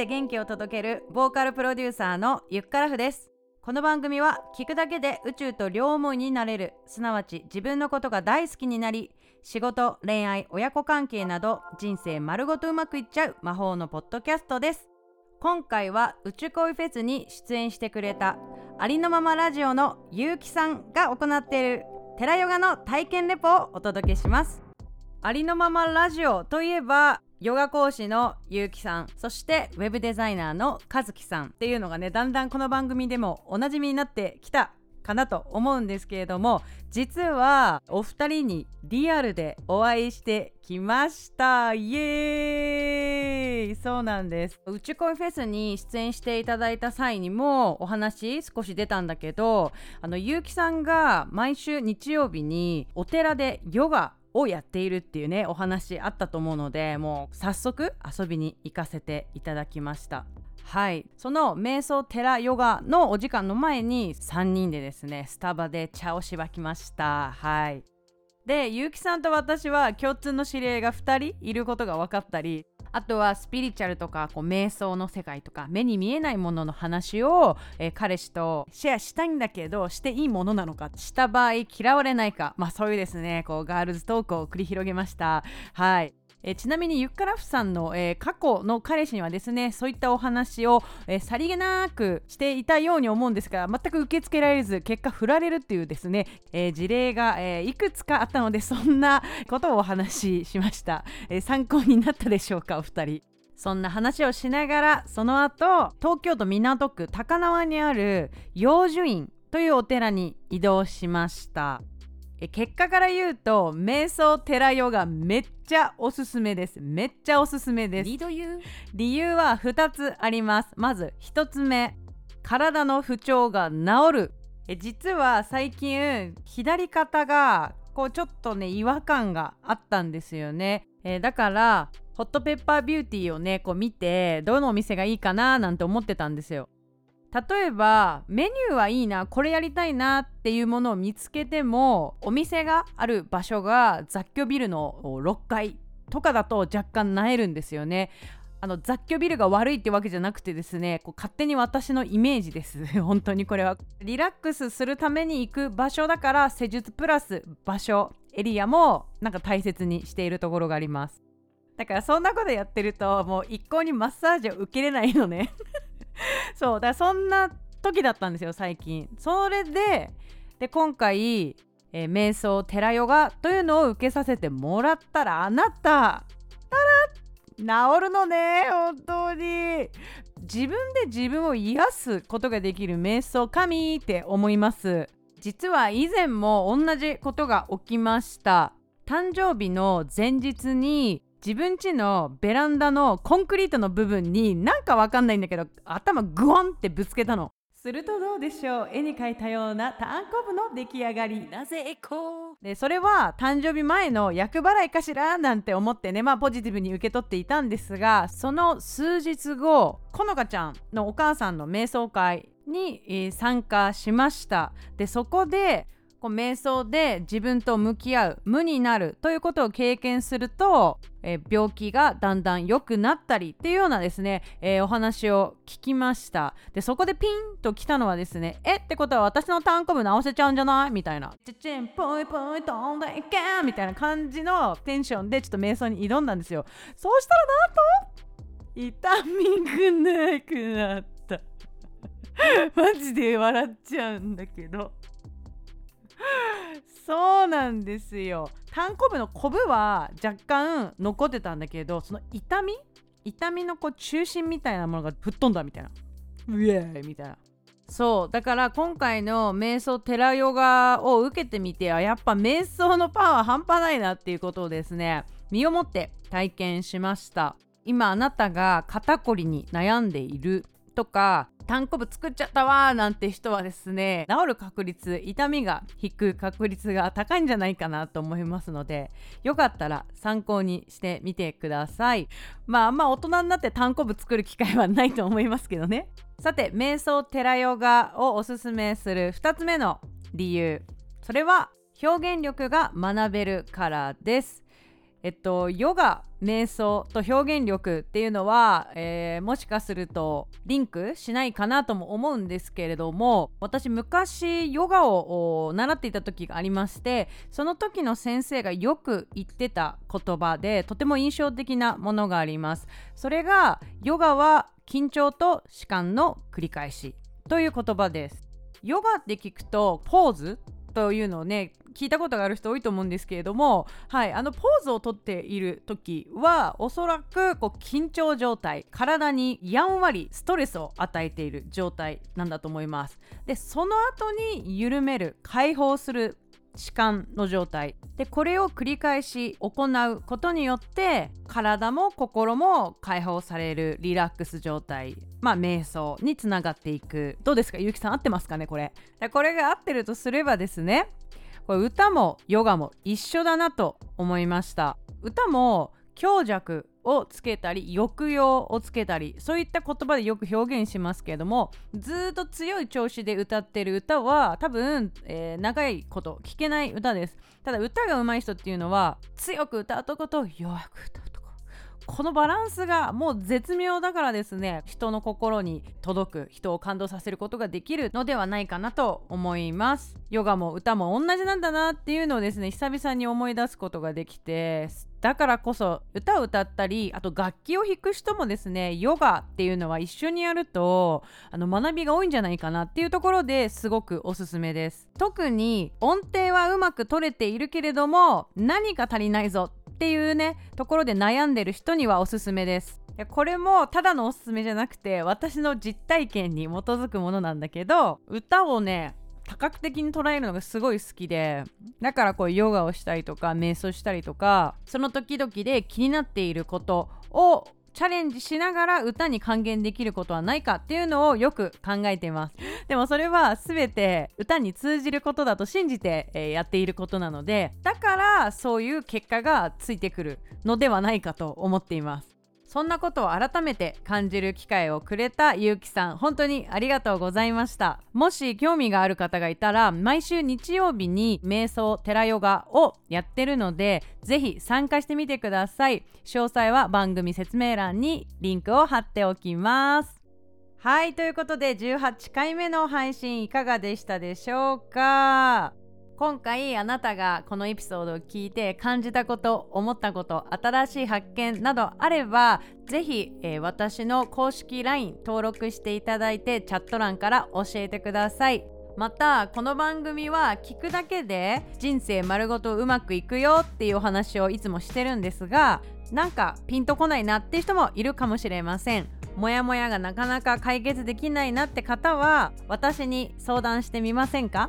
で元気を届けるボーカルプロデューサーのゆっからふです。この番組は聞くだけで宇宙と両思いになれるすなわち自分のことが大好きになり仕事恋愛親子関係など人生丸ごとうまくいっちゃう魔法のポッドキャストです。今回は宇宙恋フェスに出演してくれたありのままラジオのゆうきさんが行っている寺ヨガの体験レポをお届けします。ありのままラジオといえばヨガ講師のゆうきさんそしてウェブデザイナーのかずきさんっていうのがねだんだんこの番組でもおなじみになってきたかなと思うんですけれども実はお二人にリアルでお会いしてきました。イエーイ。そうなんです。宇宙恋フェスに出演していただいた際にもお話少し出たんだけどあのゆうきさんが毎週日曜日にお寺でヨガをやっているっていうねお話あったと思うのでもう早速遊びに行かせていただきました。はい。その瞑想寺ヨガのお時間の前に3人でですねスタバで茶をしばきました。はい。で結城さんと私は共通の知り合いが2人いることが分かったりあとはスピリチュアルとかこう瞑想の世界とか目に見えないものの話を、えー、彼氏とシェアしたいんだけどしていいものなのかした場合嫌われないか。まあそういうですねこうガールズトークを繰り広げました。はい。えちなみにユッカラフさんの、えー、過去の彼氏にはですねそういったお話を、えー、さりげなくしていたように思うんですが全く受け付けられず結果振られるっていうですね、えー、事例が、えいくつかあったのでそんなことをお話ししました、え参考になったでしょうかお二人。そんな話をしながらその後東京都港区高輪にある養寿院というお寺に移動しました。結果から言うと瞑想寺ヨガめっちゃおすすめです。めっちゃおすすめです。理由？は2つあります。まず1つ目体の不調が治る。え実は最近左肩がこうちょっとね違和感があったんですよね、えだからホットペッパービューティーをねこう見てどのお店がいいかななんて思ってたんですよ例えばメニューはいいなこれやりたいなっていうものを見つけてもお店がある場所が雑居ビルの6階とかだと若干なえるんですよね。あの雑居ビルが悪いってわけじゃなくてですねこう勝手に私のイメージです。本当にこれは。リラックスするために行く場所だから施術プラス場所エリアもなんか大切にしているところがあります。だからそんなことやってるともう一向にマッサージを受けれないのね。そうだそんな時だったんですよ最近。それでで今回、えー、瞑想寺ヨガというのを受けさせてもらったらあなたたら治るのね本当に。自分で自分を癒すことができる瞑想神って思います。実は以前も同じことが起きました。誕生日の前日に自分家のベランダのコンクリートの部分になんかわかんないんだけど頭グワンってぶつけたの。するとどうでしょう？絵に描いたようなタンコブの出来上がり。なぜエコーでそれは誕生日前の厄払いかしらなんて思ってねまあポジティブに受け取っていたんですがその数日後このかちゃんのお母さんの瞑想会に、えー、参加しました。でそこでこう瞑想で自分と向き合う無になるということを経験すると、えー、病気がだんだん良くなったりっていうようなですね、えー、お話を聞きました。でそこでピンときたのはですねえってことは私の単行部直せちゃうんじゃない？みたいな。チチンポイポイトンでいけみたいな感じのテンションでちょっと瞑想に挑んだんですよ。そうしたらなんと痛みがなくなった。マジで笑っちゃうんだけど。そうなんですよ。単コブのコブは若干残ってたんだけどその痛み？痛みのこう中心みたいなものが吹っ飛んだみたいな。ウェー。イみたいな。そう。だから今回の瞑想テラヨガを受けてみてあやっぱ瞑想のパワー半端ないなっていうことをですね身をもって体験しました。今あなたが肩こりに悩んでいるとか単行部作っちゃったわなんて人はですね治る確率痛みが引く確率が高いんじゃないかなと思いますのでよかったら参考にしてみてください。まああんま大人になって単行部作る機会はないと思いますけどね。さて瞑想テラヨガをおすすめする2つ目の理由。それは表現力が学べるからです。えっと、ヨガ瞑想と表現力っていうのは、えー、もしかするとリンクしないかなとも思うんですけれども私昔ヨガを習っていた時がありましてその時の先生がよく言ってた言葉でとても印象的なものがあります。それがヨガは緊張と弛緩の繰り返しという言葉です。ヨガって聞くとポーズというのをね聞いたことがある人多いと思うんですけれども、はい、あのポーズをとっている時はおそらくこう緊張状態体にやんわりストレスを与えている状態なんだと思います。でその後に緩める解放する弛緩の状態。でこれを繰り返し行うことによって体も心も解放されるリラックス状態。まあ瞑想につながっていく。どうですか？ゆうきさん合ってますかね？これ。これが合ってるとすればですねこれ歌もヨガも一緒だなと思いました。歌も強弱をつけたり抑揚をつけたりそういった言葉でよく表現しますけれどもずっと強い調子で歌ってる歌は多分、えー、長いこと聴けない歌ですただ歌が上手い人っていうのは強く歌うとこと弱く歌うこのバランスがもう絶妙だからですね人の心に届く人を感動させることができるのではないかなと思います。ヨガも歌も同じなんだなっていうのをですね久々に思い出すことができてだからこそ歌を歌ったりあと楽器を弾く人もですねヨガっていうのは一緒にやるとあの学びが多いんじゃないかなっていうところですごくおすすめです。特に音程はうまく取れているけれども何か足りないぞっていうねところで悩んでる人にはおすすめです。これもただのおすすめじゃなくて私の実体験に基づくものなんだけど歌をね多角的に捉えるのがすごい好きでだからこうヨガをしたりとか瞑想したりとかその時々で気になっていることをチャレンジしながら歌に還元できることはないかっていうのをよく考えています。でもそれは全て歌に通じることだと信じて、えー、やっていることなのでだからそういう結果がついてくるのではないかと思っています。そんなことを改めて感じる機会をくれたゆうきさん本当にありがとうございました。もし興味がある方がいたら毎週日曜日に瞑想寺ヨガをやってるのでぜひ参加してみてください。詳細は番組説明欄にリンクを貼っておきます。はいということで18回目の配信いかがでしたでしょうか？今回あなたがこのエピソードを聞いて感じたこと思ったこと新しい発見などあればぜひ、えー、私の公式 LINE 登録していただいてチャット欄から教えてください。またこの番組は聞くだけで人生丸ごとうまくいくよっていうお話をいつもしてるんですがなんかピンとこないなって人もいるかもしれません。モヤモヤがなかなか解決できないなって方は私に相談してみませんか？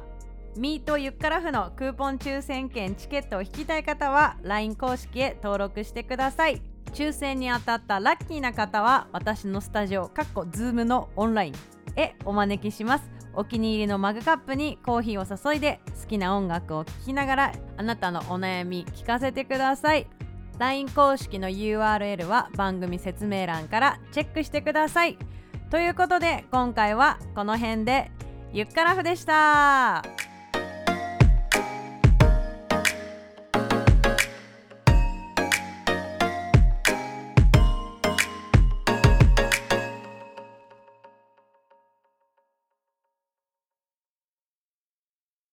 ミートユッカラフのクーポン抽選券チケットを引きたい方は LINE 公式へ登録してください。抽選に当たったラッキーな方は私のスタジオかっこ Zoom のオンラインへお招きします。お気に入りのマグカップにコーヒーを注いで好きな音楽を聴きながらあなたのお悩み聞かせてください。LINE 公式の URL は番組説明欄からチェックしてください。ということで今回はこの辺でゆっからふでした。